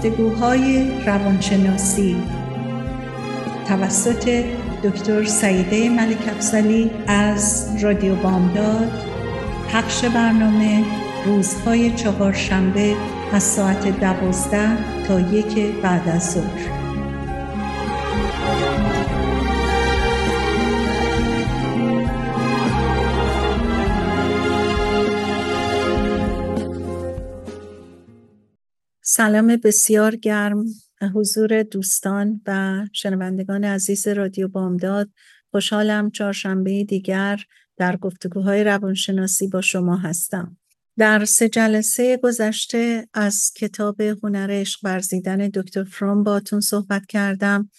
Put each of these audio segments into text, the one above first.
گفتگوهای روانشناسی. توسط دکتر سعیده ملک افزلی از رادیو بامداد پخش برنامه روزهای چهارشنبه از ساعت دوازده تا یک بعد از ظهر. سلام بسیار گرم حضور دوستان و شنوندگان عزیز رادیو بامداد. خوشحالم چهارشنبه دیگر در گفتگوهای روانشناسی با شما هستم. در سه جلسه گذشته از کتاب هنر عشق ورزیدن دکتر فروم باتون صحبت کردم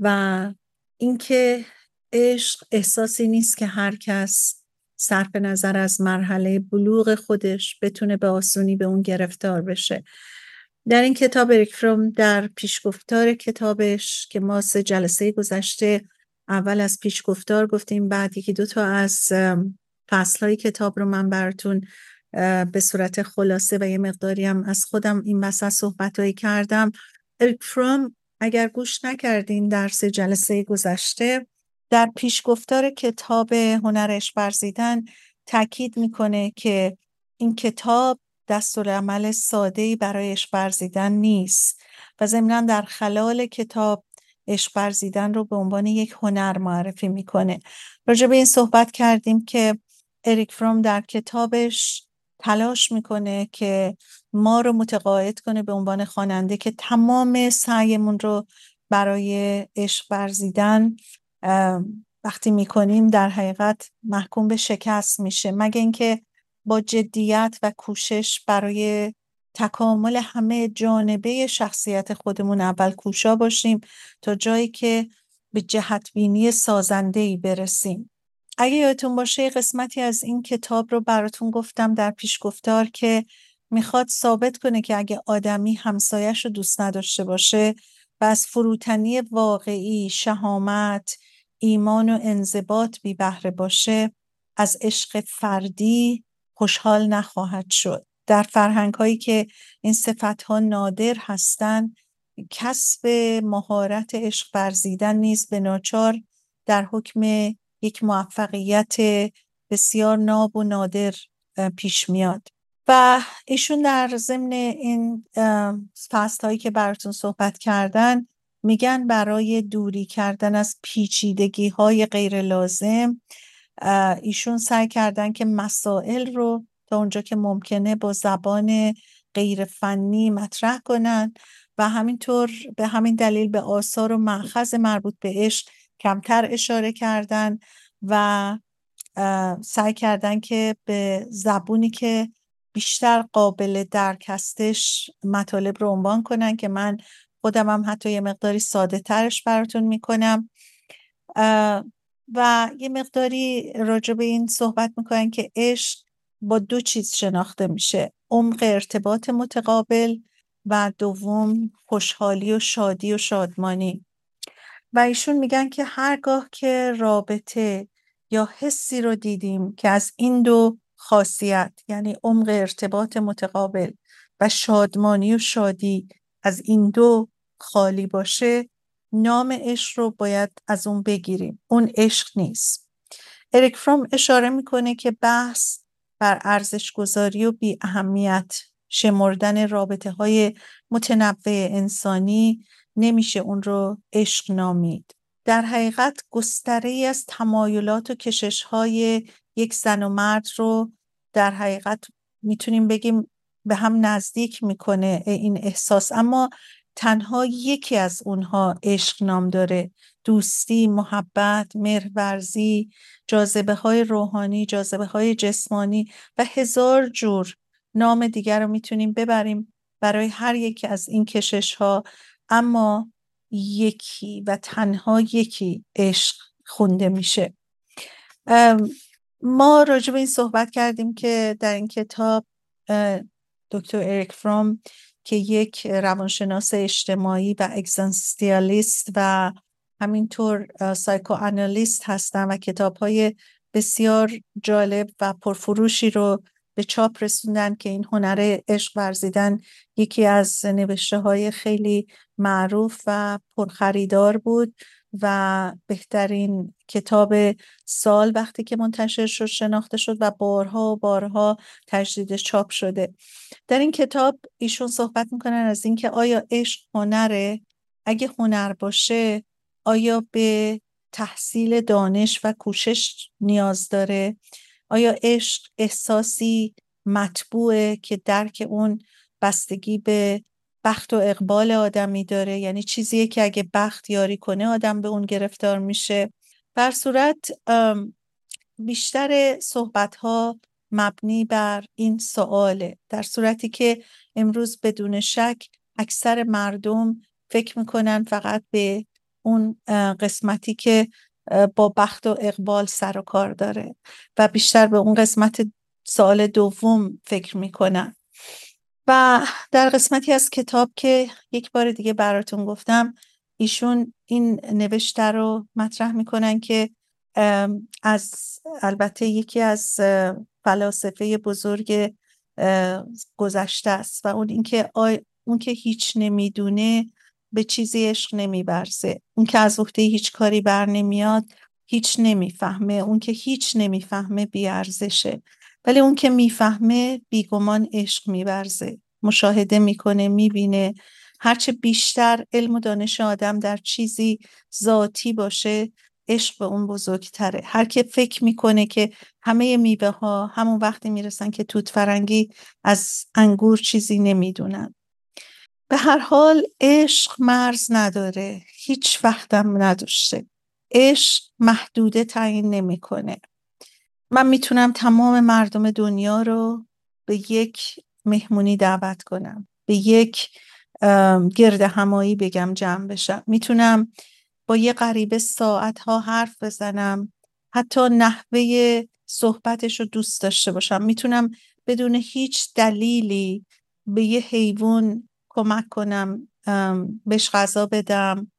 و اینکه عشق احساسی نیست که هر کس صرف نظر از مرحله بلوغ خودش بتونه به آسونی به اون گرفتار بشه. در این کتاب اریک فروم در پیشگفتار کتابش که ما سه جلسه گذشته اول از پیشگفتار گفتیم بعد یکی دو تا از های کتاب رو من براتون به صورت خلاصه و یه مقداری هم از خودم این صحبت صحبتهایی کردم. اریک فروم اگر گوش نکردین در سه جلسه گذشته در پیشگفتار کتاب هنرش برزیدن تاکید می‌کنه که این کتاب دستورالعمل ساده برای عشق نیست و ضمنا در خلال کتاب عشق رو به عنوان یک هنر معرفی می‌کنه. راجع به این صحبت کردیم که اریک فروم در کتابش تلاش می‌کنه که ما رو متقاعد کنه به عنوان خواننده که تمام سعیمون رو برای عشق ورزیدن وقتی می‌کنیم در حقیقت محکوم به شکست میشه. مگه اینکه با جدیت و کوشش برای تکامل همه جانبه شخصیت خودمون اول کوشا باشیم تا جایی که به جهت بینی سازنده ای برسیم. اگه یادتون باشه قسمتی از این کتاب رو براتون گفتم در پیش گفتار که می‌خواد ثابت کنه که اگه آدمی همسایش رو دوست نداشته باشه و از فروتنی واقعی شهامت ایمان و انضباط بی بهره باشه از عشق فردی خوشحال نخواهد شد. در فرهنگ هایی که این صفت ها نادر هستند کسب مهارت عشق ورزیدن نیز به ناچار در حکم یک موفقیت بسیار ناب و نادر پیش میاد. و ایشون در ضمن این فست هایی که براتون صحبت کردن میگن برای دوری کردن از پیچیدگی های غیر لازم ایشون سعی کردن که مسائل رو تا اونجا که ممکنه با زبان غیر فنی مطرح کنن و همینطور به همین دلیل به آثار و معخذ مربوط به عشق کمتر اشاره کردن و سعی کردن که به زبونی که بیشتر قابل درک هستش مطالب رو عنوان کنن که من خودم هم حتی یه مقداری ساده ترش براتون می‌کنم. و یه مقداری راجع به این صحبت می‌کنن که عشق با دو چیز شناخته میشه. عمق ارتباط متقابل و دوم خوشحالی و شادی و شادمانی. و ایشون میگن که هرگاه که رابطه یا حسی رو دیدیم که از این دو خاصیت یعنی عمق ارتباط متقابل و شادمانی و شادی از این دو خالی باشه نام عشق رو باید از اون بگیریم. اون عشق نیست. اریک فروم اشاره می‌کنه که بحث بر ارزش گذاری و بی اهمیت شمردن رابطه های متنوع انسانی نمیشه اون رو عشق نامید. در حقیقت گستره ای از تمایلات و کشش های یک زن و مرد رو در حقیقت می‌تونیم بگیم به هم نزدیک می‌کنه این احساس. اما تنها یکی از اونها عشق نام داره. دوستی، محبت، مهرورزی، جاذبه های روحانی، جاذبه های جسمانی و هزار جور نام دیگر رو می‌تونیم ببریم برای هر یکی از این کشش ها اما یکی و تنها یکی عشق خونده میشه. ما راجع به این صحبت کردیم که در این کتاب دکتر اریک فروم که یک روانشناس اجتماعی و اگزانستیالیست و همینطور سایکو انالیست هستن و کتاب های بسیار جالب و پرفروشی رو به چاپ رسوندن که این هنر عشق ورزیدن یکی از نوشته های خیلی معروف و پرخریدار بود. و بهترین کتاب سال وقتی که منتشر شد شناخته شد و بارها و بارها تجدید چاپ شده. در این کتاب ایشون صحبت می‌کنن از اینکه آیا عشق هنره؟ اگه هنر باشه آیا به تحصیل دانش و کوشش نیاز داره؟ آیا عشق احساسی مطبوعه که درک اون بستگی به بخت و اقبال آدمی داره. یعنی چیزیه که اگه بخت یاری کنه آدم به اون گرفتار میشه. بر صورت بیشتر صحبت ها مبنی بر این سواله. در صورتی که امروز بدون شک اکثر مردم فکر می‌کنن فقط به اون قسمتی که با بخت و اقبال سر و کار داره و بیشتر به اون قسمت سال دوم فکر می‌کنن. و در قسمتی از کتاب که یک بار دیگه براتون گفتم ایشون این نوشته رو مطرح می‌کنن که از البته یکی از فلاسفه بزرگ گذشته است و اون اینکه اون که هیچ نمی‌دونه به چیزی عشق نمیبرزه. اون که از عهده هیچ کاری بر نمیاد هیچ نمی‌فهمه. اون که هیچ نمی‌فهمه بیارزشه. ولی اون که می‌فهمه بیگمان عشق میبرزه مشاهده می‌کنه می‌بینه. هرچه بیشتر علم و دانش آدم در چیزی ذاتی باشه عشق به اون بزرگتره. هر که فکر می‌کنه که همه میوه ها همون وقتی می‌رسن که توت فرنگی از انگور چیزی نمی‌دونن. به هر حال عشق مرز نداره. هیچ وقتم نداشته. عشق محدوده تعیین نمی‌کنه. من می‌تونم تمام مردم دنیا رو به یک مهمونی دعوت کنم به یک گرد همایی بگم جمع بشم. می‌تونم با یه غریبه ساعت ها حرف بزنم حتی نحوه صحبتش رو دوست داشته باشم. می‌تونم بدون هیچ دلیلی به یه حیوان کمک کنم بهش غذا بدم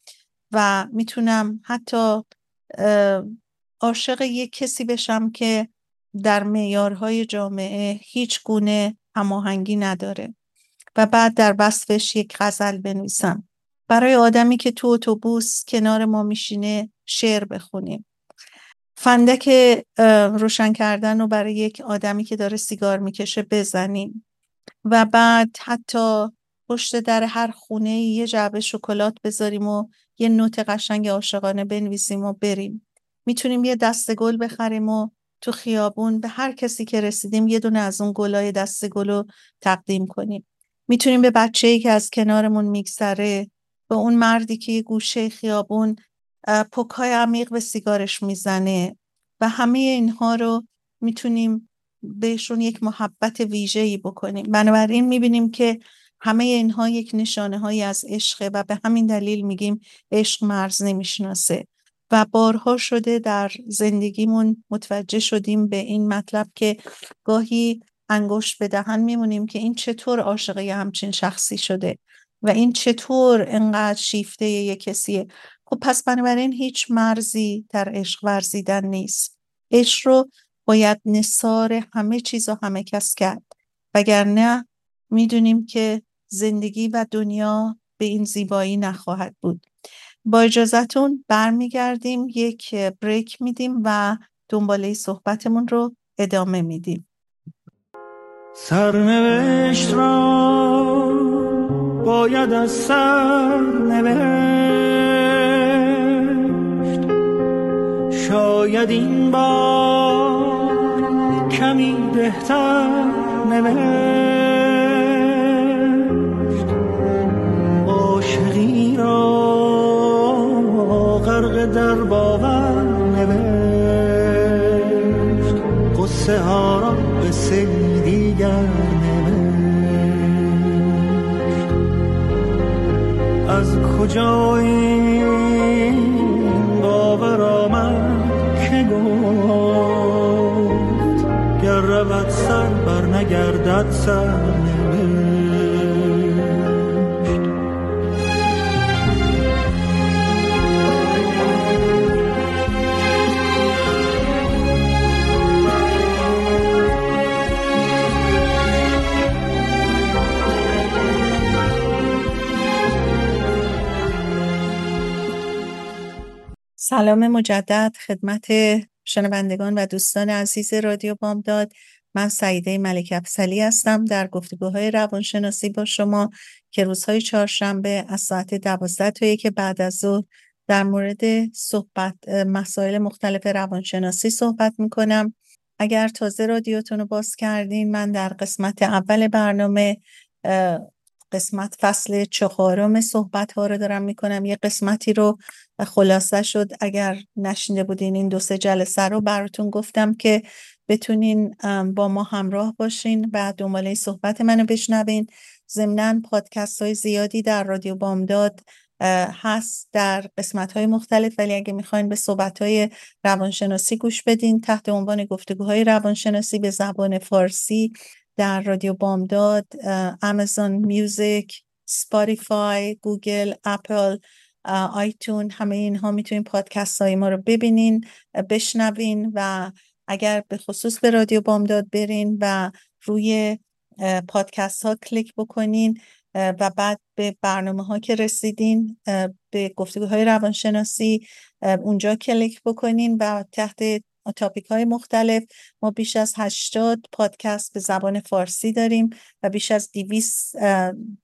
و می‌تونم حتی عاشق یک کسی بشم که در معیارهای جامعه هیچ گونه هماهنگی نداره و بعد در وصفش یک غزل بنویسم. برای آدمی که تو اتوبوس کنار ما میشینه شعر بخونیم فندک روشن کردن رو برای یک آدمی که داره سیگار می‌کشه بزنیم. و بعد حتی پشت در هر خونه یه جعبه شکلات بذاریم و یه نوت قشنگ عاشقانه بنویسیم و بریم. می‌تونیم یه دست گل بخریم و تو خیابون به هر کسی که رسیدیم یه دونه از اون گلای دست گل رو تقدیم کنیم. می‌تونیم به بچه ای که از کنارمون میگذره به اون مردی که یه گوشه خیابون پکای عمیق به سیگارش می‌زنه و همه اینها رو می‌تونیم بهشون یک محبت ویژه‌ای بکنیم. بنابراین می‌بینیم که همه اینها یک نشانه هایی از عشقه و به همین دلیل میگیم عشق مرز نمی‌شناسه. و بارها شده در زندگیمون متوجه شدیم به این مطلب که گاهی انگشت به دهن میمونیم که این چطور عاشقه همچین شخصی شده و این چطور انقدر شیفته یک کسیه. خب پس بنابراین هیچ مرزی در عشق ورزیدن نیست. عشق رو باید نصار همه چیز و همه کس کرد. وگرنه می‌دونیم که زندگی و دنیا به این زیبایی نخواهد بود. با اجازتون برمیگردیم یک بریک میدیم و دنباله صحبتمون رو ادامه میدیم. سرنوشت را باید از سر نوشت. شاید این بار کمی بهتر نوشت. قصه ها را سری دیگر از کجا این باور آمد که گفت گر رود سر بر نگردد سر. سلام مجدد خدمت شنوندگان و دوستان عزیز رادیو بامداد. من سعیده ملک افسلی هستم در گفتگوهای روانشناسی با شما که روزهای چهارشنبه از ساعت دوازده تا یک بعد از ظهر در مورد صحبت مسائل مختلف روانشناسی صحبت می‌کنم. اگر تازه رادیوتون رو باز کردین من در قسمت اول برنامه قسمت فصل چهارم صحبت ها رو دارم می‌کنم. یه قسمتی رو خلاصه شد. اگر نشنیده بودین این دو سه جلسه رو براتون گفتم که بتونین با ما همراه باشین و دنباله صحبت منو بشنوین. ضمنا پادکست های زیادی در رادیو بامداد هست در قسمت های مختلف. ولی اگه می‌خواین به صحبت های روانشناسی گوش بدین تحت عنوان گفتگوهای روانشناسی به زبان فارسی در رادیو بامداد Amazon Music Spotify Google Apple iTunes همه اینها می‌تونین پادکست های ما رو ببینین بشنوین و اگر به خصوص به رادیو بامداد برین و روی پادکست ها کلیک بکنین و بعد به برنامه ها که رسیدین به گفتگوهای روانشناسی اونجا کلیک بکنین و تحت topic های مختلف. ما بیش از 80 پادکست به زبان فارسی داریم و بیش از 200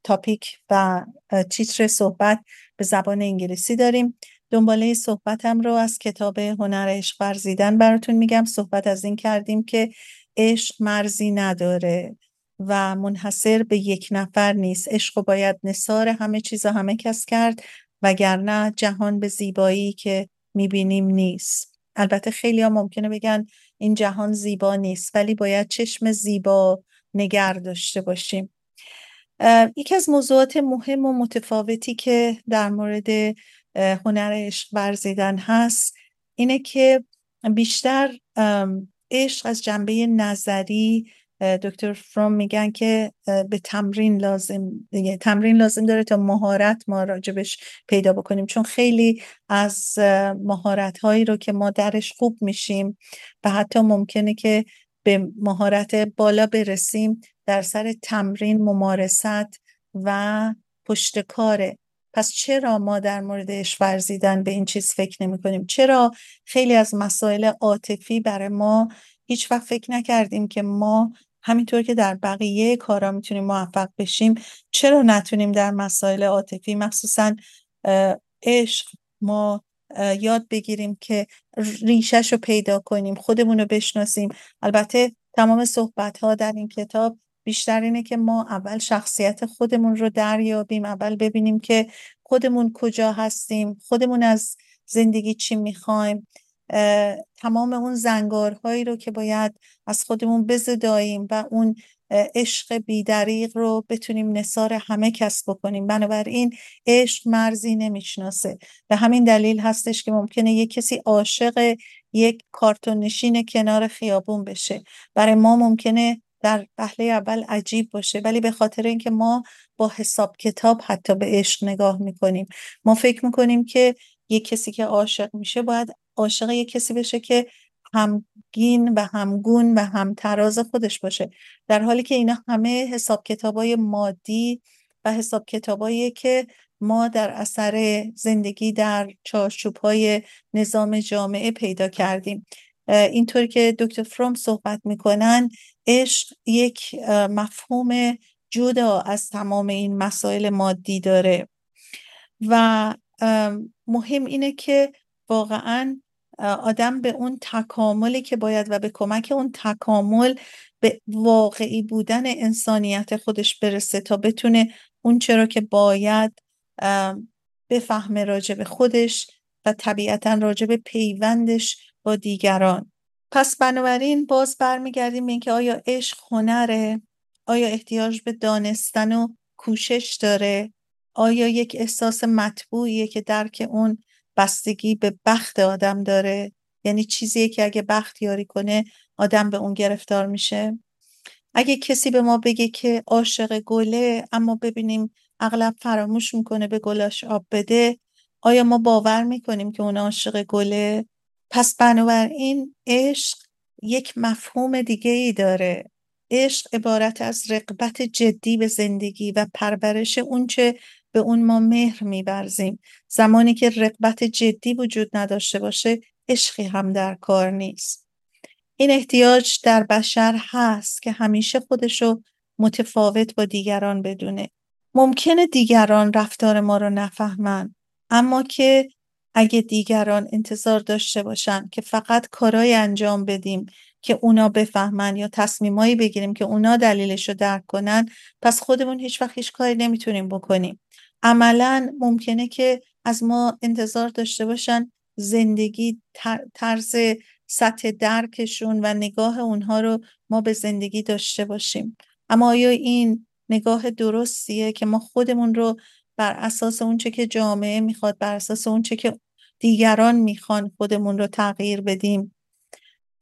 تاپیک و تیتر صحبت به زبان انگلیسی داریم. دنباله صحبتم رو از کتاب هنر عشق ورزیدن براتون میگم. صحبت از این کردیم که عشق مرزی نداره و منحصر به یک نفر نیست. عشق باید نصار همه چیز همه کس کرد وگرنه جهان به زیبایی که می‌بینیم نیست. البته خیلی ممکنه بگن این جهان زیبا نیست ولی باید چشم زیبا نگر داشته باشیم. یکی از موضوعات مهم و متفاوتی که در مورد هنر عشق ورزیدن هست اینه که بیشتر عشق از جنبه نظری دکتر فروم میگن که به تمرین لازم دیگه تمرین لازم داره تا مهارت ما راجبش پیدا بکنیم. چون خیلی از مهارت هایی رو که ما درش خوب میشیم و حتی ممکنه که به مهارت بالا برسیم در سر تمرین ممارست و پشت کاره پس چرا ما در مورد ورزیدن به این چیز فکر نمی کنیم چرا خیلی از مسائل عاطفی برای ما هیچ وقت فکر نکردیم که ما همینطور که در بقیه کارا می‌تونیم موفق بشیم چرا نتونیم در مسائل عاطفی؟ مخصوصا عشق. ما یاد بگیریم که ریشش رو پیدا کنیم خودمون رو بشناسیم. البته تمام صحبت ها در این کتاب بیشتر اینه که ما اول شخصیت خودمون رو دریابیم اول ببینیم که خودمون کجا هستیم خودمون از زندگی چی می‌خوایم. تمام اون زنگارهایی رو که باید از خودمون بزداییم و اون عشق بیدریق رو بتونیم نصار همه کس بکنیم. بنابراین عشق مرزی نمی‌شناسه. به همین دلیل هستش که ممکنه یک کسی عاشق یک کارتون نشین کنار خیابون بشه. برای ما ممکنه در پهله اول عجیب باشه ولی به خاطر اینکه ما با حساب کتاب حتی به عشق نگاه می‌کنیم. ما فکر می‌کنیم که یک کسی که عاشق میشه باید عاشق یک کسی بشه که همگین و همگون و همتراز خودش باشه. در حالی که اینا همه حساب کتابای مادی و حساب کتابایی که ما در اثر زندگی در چارچوب های نظام جامعه پیدا کردیم. اینطوری که دکتر فروم صحبت می‌کنن عشق یک مفهوم جدا از تمام این مسائل مادی داره. و مهم اینه که واقعا آدم به اون تکاملی که باید و به کمک اون تکامل به واقعی بودن انسانیت خودش برسه تا بتونه اون چرا که باید بفهمه راجع به خودش و طبیعتا راجع به پیوندش با دیگران. پس بنابراین باز برمیگردیم اینکه آیا عشق هنره؟ آیا احتیاج به دانستن و کوشش داره؟ آیا یک احساس مطبوعیه که درک اون بستگی به بخت آدم داره. یعنی چیزیه که اگه بخت یاری کنه آدم به اون گرفتار میشه. اگه کسی به ما بگه که عاشق گله اما ببینیم اغلب فراموش می‌کنه به گلاش آب بده آیا ما باور می‌کنیم که اون عاشق گله؟ پس بنابراین عشق یک مفهوم دیگه ای داره. عشق عبارت از رقبت جدی به زندگی و پرورش اونچه به اون ما مهر میبرزیم زمانی که رقبت جدی وجود نداشته باشه عشقی هم در کار نیست. این احتیاج در بشر هست که همیشه خودشو متفاوت با دیگران بدونه. ممکنه دیگران رفتار ما رو نفهمن اما که اگه دیگران انتظار داشته باشن که فقط کارای انجام بدیم که اونا بفهمن یا تصمیمایی بگیریم که اونا دلیلش رو درک کنن پس خودمون هیچ وقت هیچ کاری نمی‌تونیم بکنیم. عملا ممکنه که از ما انتظار داشته باشن زندگی طرز سطح درکشون و نگاه اونها رو ما به زندگی داشته باشیم. اما آیا این نگاه درستیه که ما خودمون رو بر اساس اونچه که جامعه می‌خواد بر اساس اونچه که دیگران می‌خوان خودمون رو تغییر بدیم؟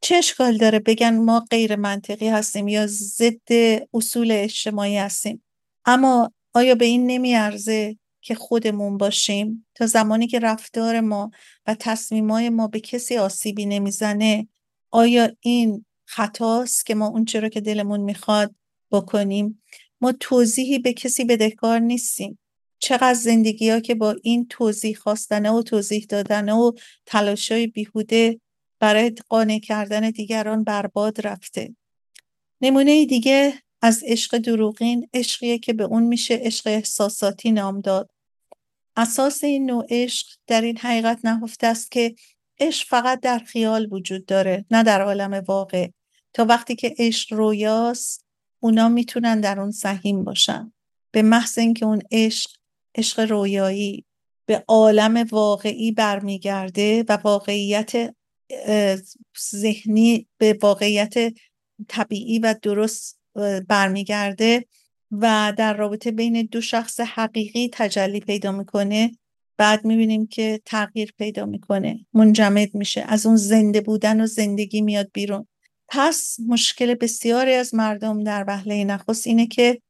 چه اشکال داره بگن ما غیر منطقی هستیم یا ضد اصول اجتماعی هستیم؟ اما آیا به این نمیارزه که خودمون باشیم؟ تا زمانی که رفتار ما و تصمیمای ما به کسی آسیبی نمی‌زنه آیا این خطاست که ما اون چرا که دلمون می‌خواد بکنیم؟ ما توضیحی به کسی بدهکار نیستیم. چقدر زندگی ها که با این توضیح خواستنه و توضیح دادنه و تلاشای بیهوده برای قانع کردن دیگران برباد رفته. نمونه دیگه از عشق دروغین عشقیه که به اون میشه عشق احساساتی نام داد. اساس این نوع عشق در این حقیقت نهفته است که عشق فقط در خیال وجود داره نه در عالم واقع. تا وقتی که عشق رویاست اونا می‌تونن در اون سهیم باشن. به محض اینکه اون عشق عشق رویایی به عالم واقعی برمیگرده و واقعیت ذهنی به واقعیت طبیعی و درست برمیگرده و در رابطه بین دو شخص حقیقی تجلی پیدا می‌کنه. بعد می‌بینیم که تغییر پیدا می‌کنه منجمد میشه از اون زنده بودن و زندگی میاد بیرون. پس مشکل بسیاری از مردم در وهله نخست اینه که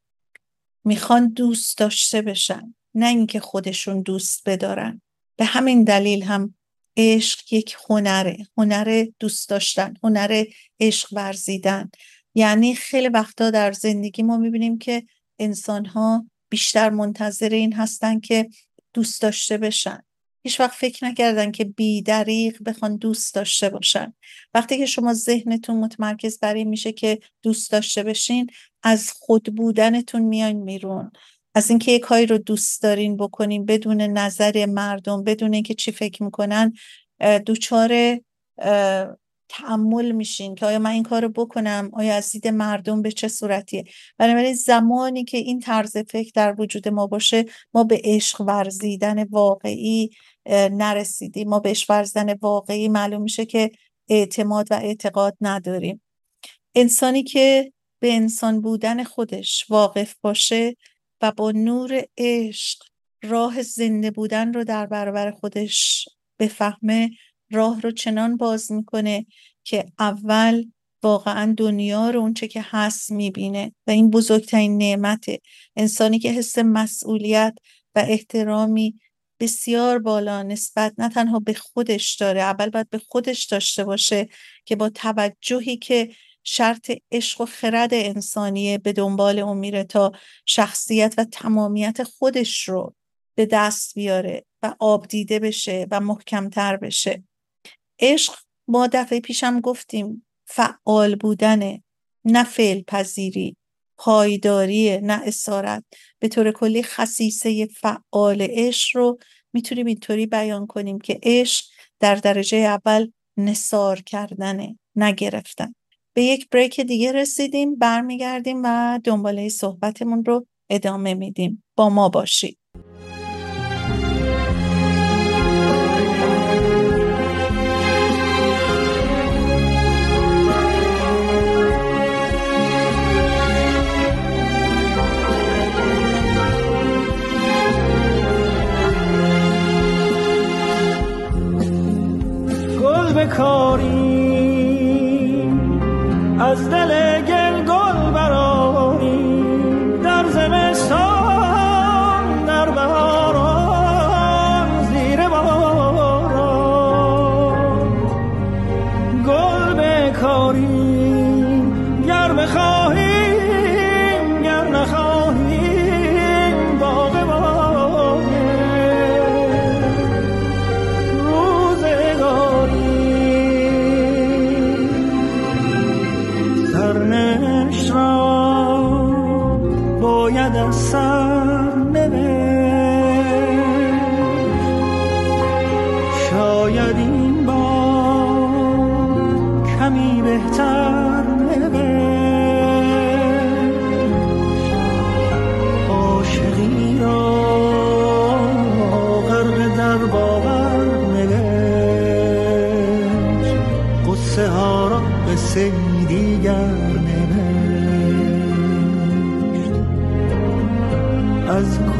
می‌خوان دوست داشته بشن نه اینکه خودشون دوست بدارن. به همین دلیل هم عشق یک هنره هنر دوست داشتن هنر عشق ورزیدن. یعنی خیلی وقتا در زندگی ما می‌بینیم که انسان ها بیشتر منتظر این هستن که دوست داشته بشن. هیچ وقت فکر نکردن که بی دریق بخوان دوست داشته باشن. وقتی که شما ذهنتون متمرکز بر این میشه که دوست داشته بشین از خود بودنتون میاین میرون از اینکه یک کاری رو دوست دارین بکنین بدون نظر مردم بدون اینکه چی فکر می‌کنن دوچار تعمل میشین که آیا من این کار بکنم؟ آیا از دید مردم به چه صورتیه؟ بنابراین زمانی که این طرز فکر در وجود ما باشه ما به عشق ورزیدن واقعی نرسیدیم ما به عشق ورزیدن واقعی معلوم میشه که اعتماد و اعتقاد نداریم. انسانی که به انسان بودن خودش واقف باشه و با نور عشق راه زنده بودن رو در برابر خودش بفهمه راه رو چنان باز می‌کنه که اول واقعا دنیا رو اونچه که هست می‌بینه و این بزرگترین نعمته. انسانی که حس مسئولیت و احترامی بسیار بالا نسبت نه تنها به خودش داره اول باید به خودش داشته باشه که با توجهی که شرط عشق و خرد انسانیه به دنبال اون میره تا شخصیت و تمامیت خودش رو به دست بیاره و آب دیده بشه و محکمتر بشه. عشق ما دفعه پیشم گفتیم فعال بودنه نه فعل پذیری پایداری نه اسارت. به طور کلی خصیصه فعال عشق رو می‌تونیم اینطوری بیان کنیم که عشق در درجه اول نصار کردنه نگرفتن به یک بریک دیگه رسیدیم برمیگردیم و دنباله صحبتمون رو ادامه میدیم. با ما باشید. گل بکاری از دل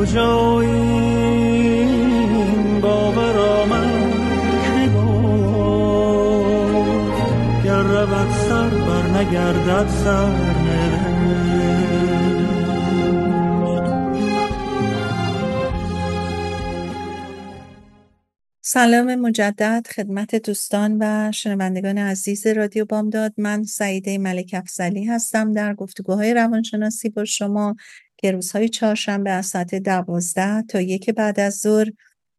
از کجا این باور آمد که گفت گر سر بر نگردد سر سلام مجدد خدمت دوستان و شنوندگان عزیز رادیو بامداد. من سعیده ملک افزلی هستم در گفتگوهای روانشناسی با شما که روزهای چهارشنبه از ساعت دوازده تا یک بعد از ظهر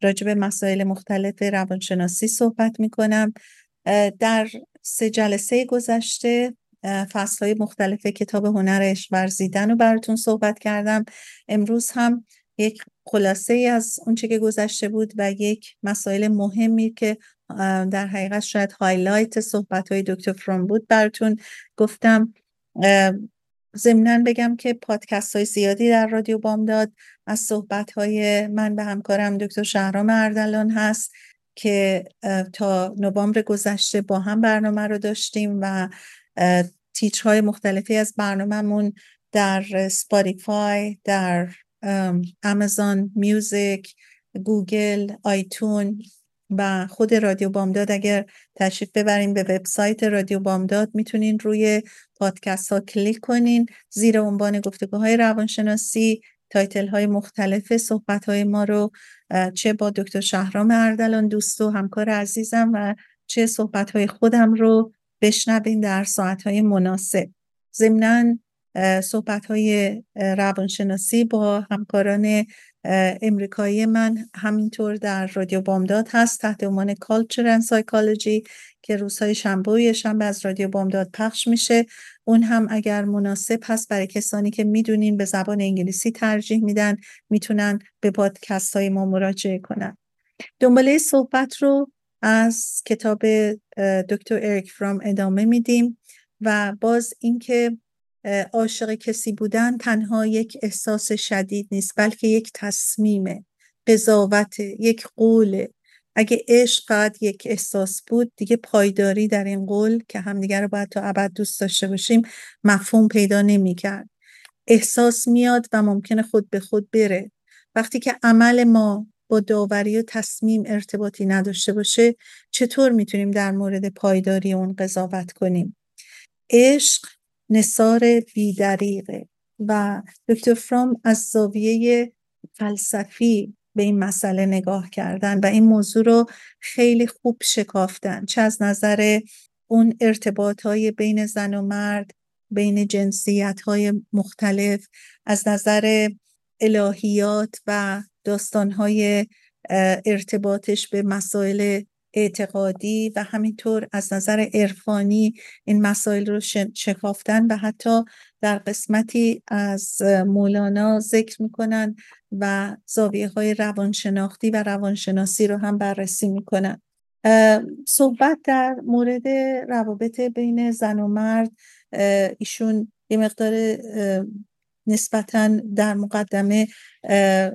راجع به مسائل مختلف روانشناسی صحبت می کنم در سه جلسه گذشته فصل های مختلف کتاب هنر عشق ورزیدن رو براتون صحبت کردم. امروز هم یک خلاصه ای از اونچه که گذشته بود و یک مسائل مهمی که در حقیقت شاید هایلایت صحبت های دکتر فرام بود براتون گفتم. ضمنا بگم که پادکست های زیادی در رادیو بامداد از صحبت های من با همکارم دکتر شهرام اردلان هست که تا نوامبر گذشته با هم برنامه رو داشتیم و تیترهای مختلفی از برنامهمون در Spotify در Amazon Music گوگل iTunes و خود رادیو بامداد اگر تشریف ببرین به وبسایت رادیو بامداد می‌تونین روی پادکست ها کلیک کنین. زیر عنوان گفتگوهای روانشناسی title های مختلف صحبت های ما رو چه با دکتر شهرام اردلان دوست و همکار عزیزم و چه صحبت های خودم رو بشنوین در ساعت های مناسب. ضمناً صحبت های روانشناسی با همکاران امریکایی من همینطور در رادیو بامداد هست تحت عنوان culture psychology که روزهای شنبه و شنبه از رادیو بامداد پخش میشه. اون هم اگر مناسب هست برای کسانی که می‌دونین به زبان انگلیسی ترجیح میدن می‌تونن به پادکست های ما مراجعه کنن. دنباله صحبت رو از کتاب دکتر اریک فرام ادامه میدیم و باز اینکه عاشق کسی بودن تنها یک احساس شدید نیست بلکه یک تصمیم قضاوت یک قول. اگه عشق فقط یک احساس بود دیگه پایداری در این قول که همدیگه رو باید تا ابد دوست داشته باشیم مفهوم پیدا نمی‌کرد. احساس میاد و ممکنه خود به خود بره. وقتی که عمل ما با داوری و تصمیم ارتباطی نداشته باشه چطور می‌تونیم در مورد پایداری اون قضاوت کنیم؟ عشق نصار بیدریقه و دکتر فرام از زاویه فلسفی به این مسئله نگاه کردن و این موضوع رو خیلی خوب شکافتن چه از نظر اون ارتباط های بین زن و مرد بین جنسیت های مختلف از نظر الهیات و داستان های ارتباطش به مسائل اعتقادی و همینطور از نظر عرفانی این مسائل رو شکافتن و حتی در قسمتی از مولانا ذکر می‌کنن و زاویه های روانشناختی و روانشناسی رو هم بررسی می‌کنن. صحبت در مورد روابط بین زن و مرد ایشون یه مقدار نسبتا در مقدمه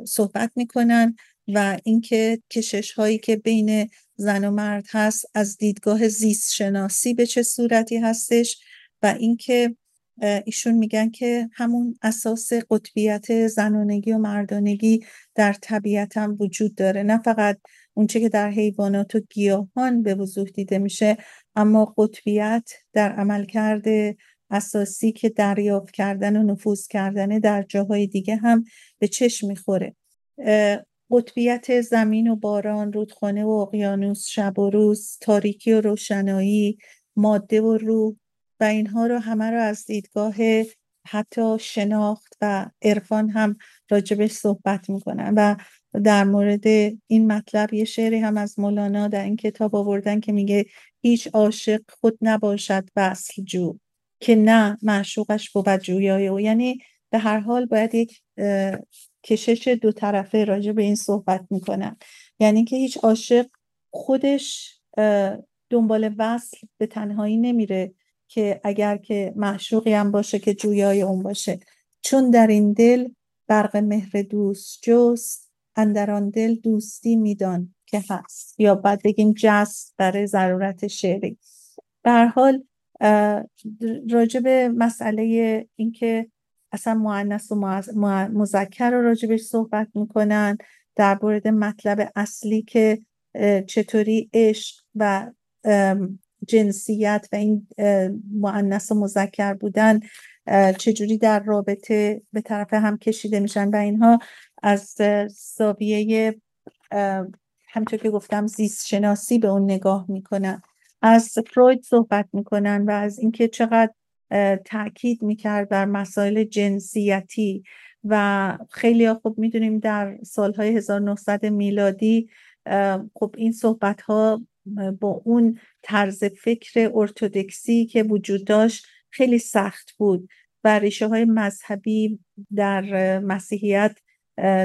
صحبت می‌کنن و اینکه کشش هایی که بین زن و مرد هست از دیدگاه زیست شناسی به چه صورتی هستش و اینکه ایشون میگن که همون اساس قطبیت زنانگی و مردانگی در طبیعت هم وجود داره. نه فقط اونچه که در حیوانات و گیاهان به وضوح دیده میشه اما قطبیت در عمل کرده اساسی که دریافت کردن و نفوذ کردن در جاهای دیگه هم به چشم می‌خوره. قطبیت زمین و باران رودخانه و اقیانوس شب و روز تاریکی و روشنایی ماده و روح و اینها رو همه رو از دیدگاه حتی شناخت و عرفان هم راجبش صحبت می‌کنن و در مورد این مطلب یه شعری هم از مولانا در این کتاب آوردن که میگه هیچ عاشق خود نباشد وصل جو که نه معشوقش بود جویای او. یعنی به هر حال باید یک کشش دو طرفه راجع به این صحبت می‌کنن یعنی که هیچ عاشق خودش دنبال وصل به تنهایی نمیره که اگر که معشوقی هم باشه که جویای اون باشه. چون در این دل برق مهر دوست جست اندران دل دوستی میدان که هست. یا بعد بگیم جست برای ضرورت شعری. به حال راجب مسئله اینکه اصلا معنیس و مذکر رو راجبش صحبت می‌کنن در مورد مطلب اصلی که چطوری عشق و جنسیت و این معنیس و مذکر بودن چجوری در رابطه به طرف هم کشیده میشن و اینها از زاویه همطور که گفتم زیست شناسی به اون نگاه می‌کنن. از فروید صحبت می‌کنن و از اینکه چقدر تاکید می‌کرد بر مسائل جنسیتی و خیلی خوب می‌دونیم در سالهای 1900 میلادی خب این صحبت ها با اون طرز فکر ارتودکسی که وجود داشت خیلی سخت بود و ریشه های مذهبی در مسیحیت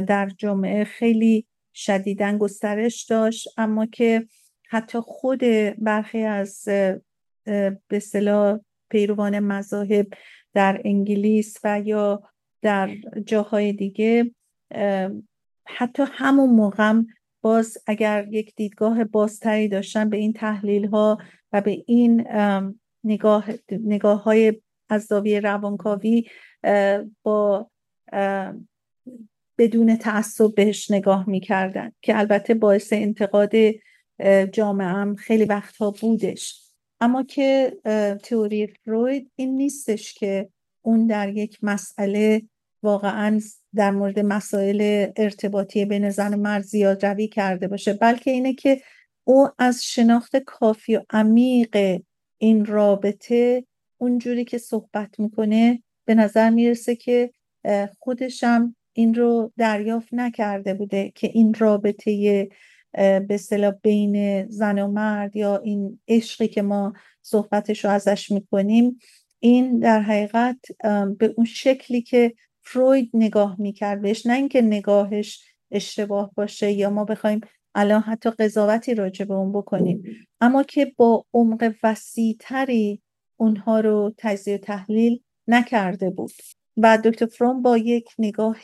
در جامعه خیلی شدیدن گسترش داشت. اما که حتی خود برخی از به پیروان مذاهب در انگلیس و یا در جاهای دیگه حتی همون موقع باز اگر یک دیدگاه بازتری داشتن به این تحلیل ها و به این نگاه, نگاه های از زاویه روانکاوی با بدون تعصب بهش نگاه می‌کردن که البته باعث انتقاد جامعه هم خیلی وقتها بودش. اما که تئوری فروید این نیستش که اون در یک مسئله واقعا در مورد مسائل ارتباطی بین زن و مرد زیاد روی کرده باشه بلکه اینه که او از شناخت کافی و عمیق این رابطه اونجوری که صحبت می‌کنه به نظر می‌رسه که خودشم این رو دریافت نکرده بوده که این رابطه به اصطلاح بین زن و مرد یا این عشقی که ما صحبتش رو ازش می‌کنیم این در حقیقت به اون شکلی که فروید نگاه می‌کرد بهش نه اینکه نگاهش اشتباه باشه یا ما بخوایم الان حتی قضاوتی راجع به اون بکنیم اما که با عمق وسیعتری اونها رو تجزیه و تحلیل نکرده بود. و دکتر فروم با یک نگاه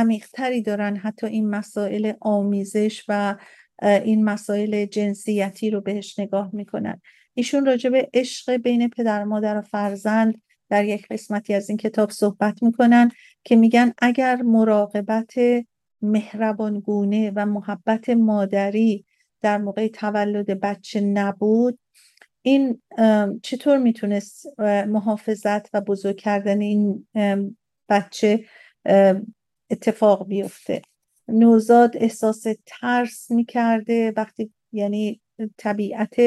عمیقتری دارن حتی این مسائل آمیزش و این مسائل جنسیتی رو بهش نگاه می‌کنن. ایشون راجع به عشق بین پدر مادر و فرزند در یک قسمتی از این کتاب صحبت می‌کنن که میگن اگر مراقبت مهربانگونه و محبت مادری در موقع تولد بچه نبود این چطور می‌تونست محافظت و بزرگ کردن این بچه اتفاق بیفته. نوزاد احساس ترس می‌کرده وقتی یعنی طبیعت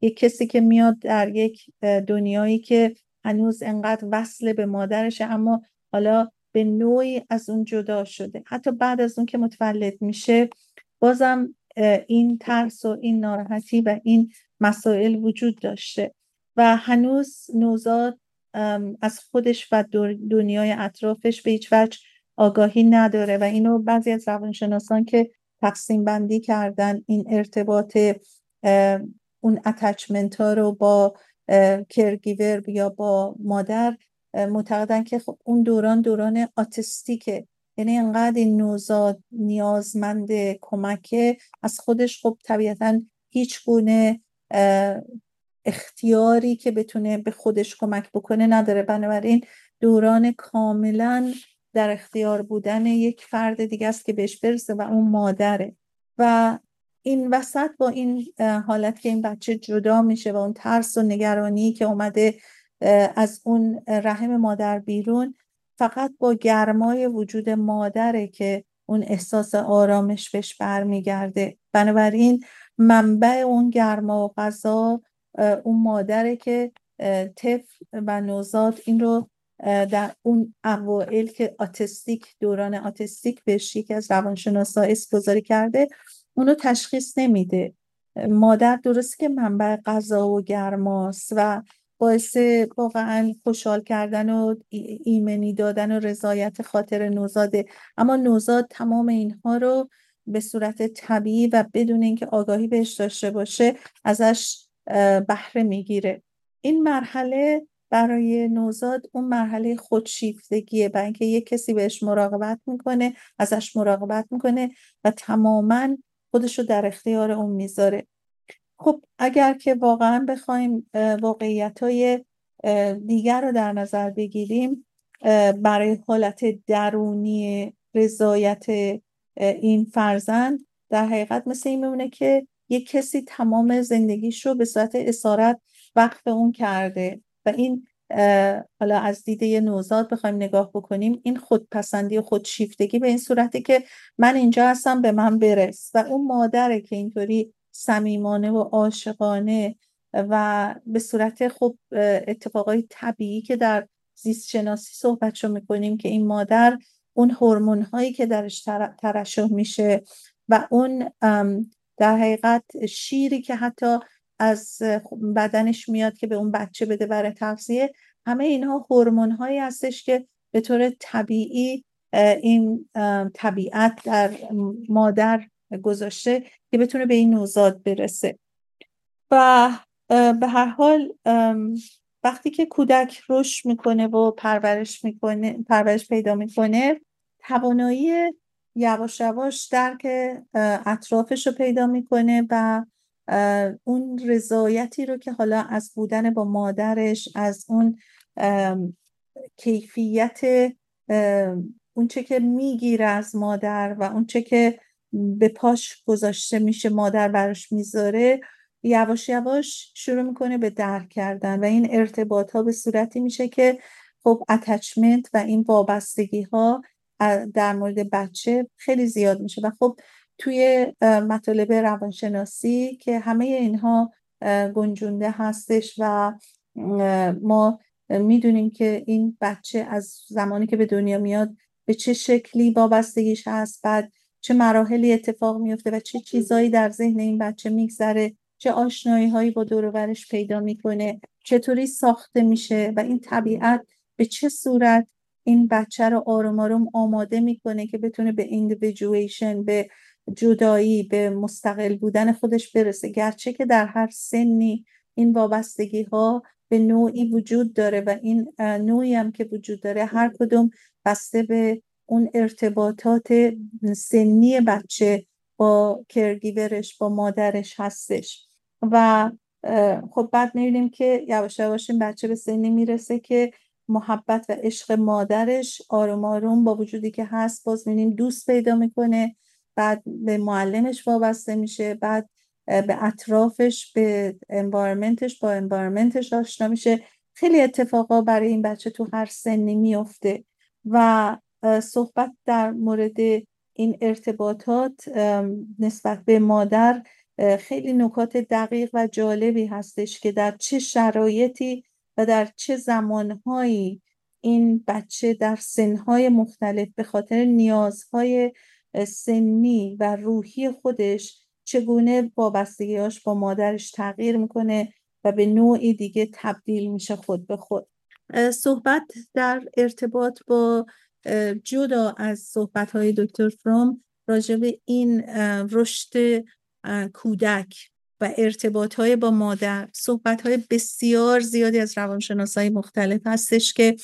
یک کسی که میاد در یک دنیایی که هنوز انقدر وصل به مادرشه اما حالا به نوعی از اون جدا شده. حتی بعد از اون که متولد میشه بازم این ترس و این ناراحتی و این مسائل وجود داشته. و هنوز نوزاد از خودش و دنیای اطرافش به هیچ وجه آگاهی نداره و اینو بعضی از روانشناسان که تقسیم بندی کردن این ارتباط اون اتچمنت ها رو با کرگیور یا با مادر معتقدن که خب اون دوران دوران آتستیکه. یعنی انقدر این نوزاد نیازمند کمکه. از خودش خب طبیعتا هیچ گونه اختیاری که بتونه به خودش کمک بکنه نداره. بنابراین دوران کاملا در اختیار بودن یک فرد دیگه است که بهش برسه و اون مادره. و این وسط با این حالت که این بچه جدا میشه و اون ترس و نگرانی که اومده از اون رحم مادر بیرون فقط با گرمای وجود مادره که اون احساس آرامش بهش برمیگرده. بنابراین منبع اون گرما و غذا اون مادره که طفل و نوزاد این رو در اون اوائل که آتستیک دوران آتستیک بهش یکی از روانشناسا اسم کرده اونو تشخیص نمیده. مادر درسته که منبع غذا و گرماست و باعث واقعا خوشحال کردن و ایمنی دادن و رضایت خاطر نوزاده. اما نوزاد تمام اینها رو به صورت طبیعی و بدون اینکه آگاهی بهش داشته باشه ازش بهره می‌گیره. این مرحله برای نوزاد اون مرحله خودشیفتگیه و اینکه یک کسی بهش مراقبت می‌کنه ازش مراقبت می‌کنه و تماما خودش رو در اختیار اون می‌ذاره. خب اگر که واقعا بخوایم واقعیت های دیگر رو در نظر بگیریم برای حالت درونی رضایت این فرزند در حقیقت مثل این میمونه که یک کسی تمام زندگیش رو به صورت اسارت وقف اون کرده. و این حالا از دیده نوزاد بخوایم نگاه بکنیم این خودپسندی و خودشیفتگی به این صورتی که من اینجا هستم به من برس. و اون مادره که اینطوری صمیمانه و عاشقانه و به صورت خب اتفاقای طبیعی که در زیست شناسی صحبت می‌کنیم که این مادر اون هورمون هایی که درش ترشح میشه و اون در حقیقت شیری که حتی از بدنش میاد که به اون بچه بده برای تغذیه. همه اینها هورمون هایی هستش که به طور طبیعی این طبیعت در مادر گذاشته که بتونه به این نوزاد برسه. و به هر حال وقتی که کودک رشد می‌کنه و پرورش می‌کنه پرورش پیدا می‌کنه توانایی یواش یواش درک اطرافش رو پیدا می‌کنه و اون رضایتی رو که حالا از بودن با مادرش از اون کیفیت اون چه که می‌گیره از مادر و اون چه که به پاش گذاشته میشه مادر براش می‌ذاره یواش یواش شروع می‌کنه به درک کردن و این ارتباط ها به صورتی میشه که خب اتچمنت و این وابستگی ها در مورد بچه خیلی زیاد میشه. و خب توی مطالب روانشناسی که همه اینها گنجونده هستش و ما می‌دونیم که این بچه از زمانی که به دنیا میاد به چه شکلی وابستگیش هست بعد چه مراحلی اتفاق میفته و چه چیزایی در ذهن این بچه میگذره چه آشنایی هایی با دورورش پیدا می‌کنه چطوری ساخته میشه و این طبیعت به چه صورت این بچه رو آروم آروم آماده می‌کنه که بتونه به individuation به جدایی به مستقل بودن خودش برسه. گرچه که در هر سنی این وابستگی ها به نوعی وجود داره و این نوعی هم که وجود داره هر کدوم بسته به اون ارتباطات سنی بچه با کرگیورش با مادرش هستش. و خب بعد می‌بینیم که یواش یواش این بچه به سنی می‌رسه که محبت و عشق مادرش آروم آروم با وجودی که هست باز می‌بینیم دوست پیدا می‌کنه. بعد به معلمش وابسته میشه بعد به اطرافش به انوایرمنتش با انوایرمنتش آشنا میشه. خیلی اتفاقا برای این بچه تو هر سنی میفته و صحبت در مورد این ارتباطات نسبت به مادر خیلی نکات دقیق و جالبی هستش که در چه شرایطی و در چه زمانهایی این بچه در سنهای مختلف به خاطر نیازهای سنی و روحی خودش چگونه وابستگیهاش با مادرش تغییر می‌کنه و به نوعی دیگه تبدیل میشه خود به خود؟ صحبت در ارتباط با جدا از صحبت های دکتر فروم راجع به این رشد کودک و ارتباط های با مادر صحبت های بسیار زیادی از روانشناس های مختلف هستش که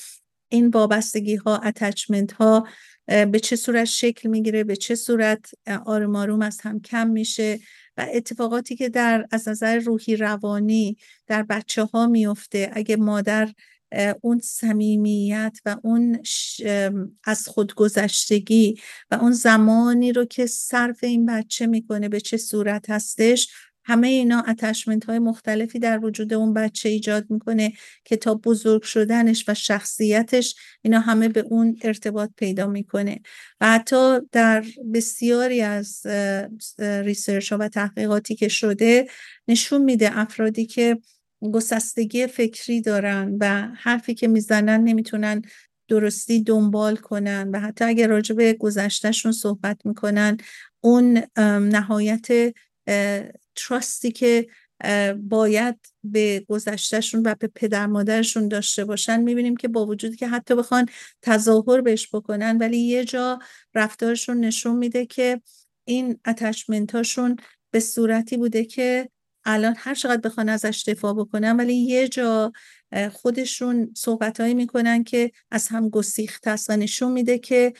این وابستگی ها اتچمنت ها به چه صورت شکل می‌گیره به چه صورت آروم آروم از هم کم میشه و اتفاقاتی که در از نظر روحی روانی در بچه ها میفته اگه مادر اون صمیمیت و اون از خودگذشتگی و اون زمانی رو که صرف این بچه می‌کنه به چه صورت هستش همه اینا اتشمنت های مختلفی در وجود اون بچه ایجاد می‌کنه که تا بزرگ شدنش و شخصیتش اینا همه به اون ارتباط پیدا می‌کنه. و حتی در بسیاری از ریسرچ ها و تحقیقاتی که شده نشون میده افرادی که گسستگی فکری دارن و حرفی که می‌زنن نمی‌تونن درستی دنبال کنن و حتی اگر راجع به گذشتهشون صحبت می‌کنن اون نهایت تراستی که باید به گذشتهشون و به پدر مادرشون داشته باشن. می‌بینیم که با وجودی که حتی بخوان تظاهر بهش بکنن ولی یه جا رفتارشون نشون میده که این اتچمنتاشون به صورتی بوده که الان هر چقدر بخوان ازش دفاع بکنن ولی یه جا خودشون صحبتهایی می‌کنن که از هم گسیخته است و نشون میده که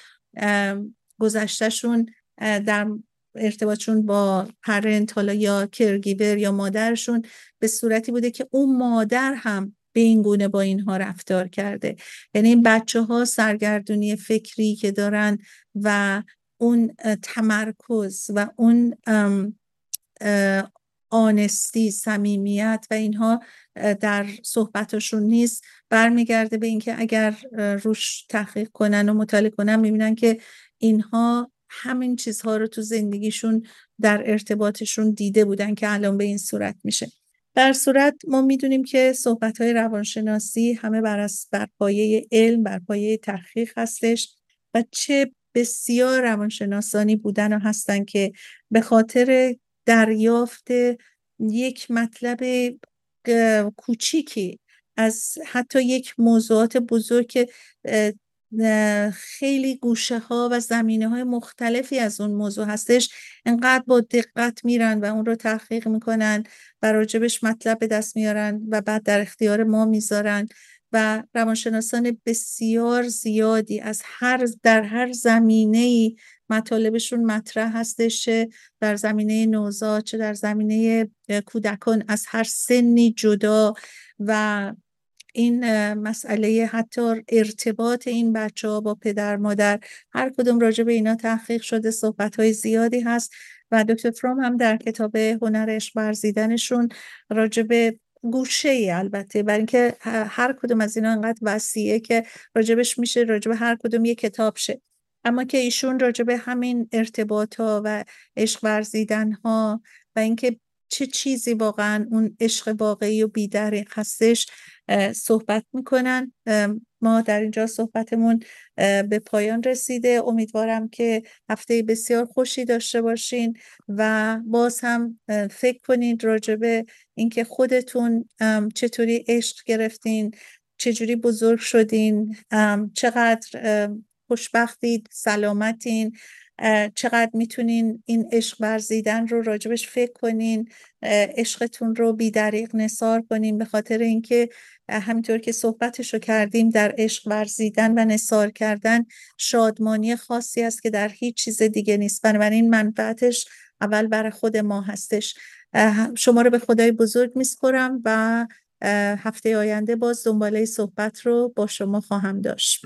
گذشتهشون در ارتباطشون با پرنت حالا یا کرگیور یا مادرشون به صورتی بوده که اون مادر هم به این گونه با اینها رفتار کرده. یعنی این بچه ها سرگردونی فکری که دارن و اون تمرکز و اون آنستی صمیمیت و اینها در صحبتشون نیست. برمیگرده به اینکه اگر روش تحقیق کنن و مطالعه کنن می‌بینن که اینها همین چیزها رو تو زندگیشون در ارتباطشون دیده بودن که الان به این صورت میشه. در صورت ما می‌دونیم که صحبت های روانشناسی همه بر, بر پایه علم بر پایه تحقیق هستش و چه بسیار روانشناسانی بودن و هستن که به خاطر دریافت یک مطلب کوچیکی از حتی یک موضوعات بزرگ خیلی گوشه ها و زمینه های مختلفی از اون موضوع هستش. انقدر با دقت میرن و اون رو تحقیق می‌کنن و راجبش مطلب به دست میارن و بعد در اختیار ما می‌ذارن و روانشناسان بسیار زیادی از هر در هر زمینه ای مطالبشون مطرح هستش در زمینه نوزاد چه در زمینه کودکان از هر سنی جدا و این مسئله حتی ارتباط این بچه ها با پدر مادر هر کدوم راجع به اینا تحقیق شده صحبت های زیادی هست و دکتر فروم هم در کتاب هنرش برزیدنشون راجع به گوشه ای البته برای اینکه هر کدوم از اینا انقدر وسیعه که راجبش میشه راجب هر کدوم یه کتاب شه. اما که ایشون راجب همین ارتباط ها و عشق ورزیدن ها و اینکه چه چیزی واقعا اون عشق واقعی و بیدری هستش صحبت می‌کنن. ما در اینجا صحبتمون به پایان رسیده. امیدوارم که هفته بسیار خوشی داشته باشین و باز هم فکر کنید راجبه اینکه خودتون چطوری عشق گرفتین چجوری بزرگ شدین چقدر خوشبختید سلامتین. چقدر می‌تونین این عشق ورزیدن رو راجبش فکر کنین عشقتون رو بیدریق نصار کنین به خاطر اینکه همینطور که صحبتش رو کردیم در عشق ورزیدن و نصار کردن شادمانی خاصی است که در هیچ چیز دیگه نیست. بنابراین منفعتش اول برای خود ما هستش. شما رو به خدای بزرگ میسپرم و هفته آینده باز دنباله صحبت رو با شما خواهم داشت.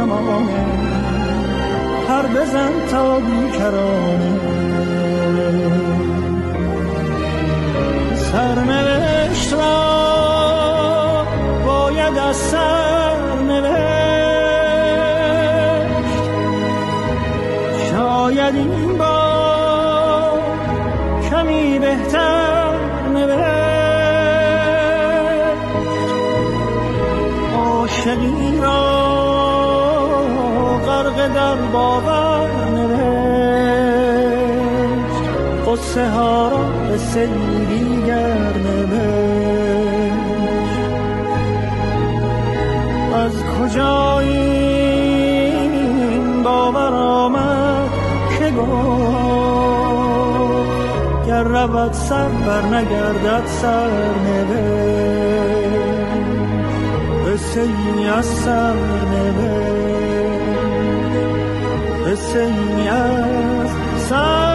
زمانه. هر بزن تا بیکرانه. سرنوشت را رود سر بر نگردد سر قصه ای از سر قصه از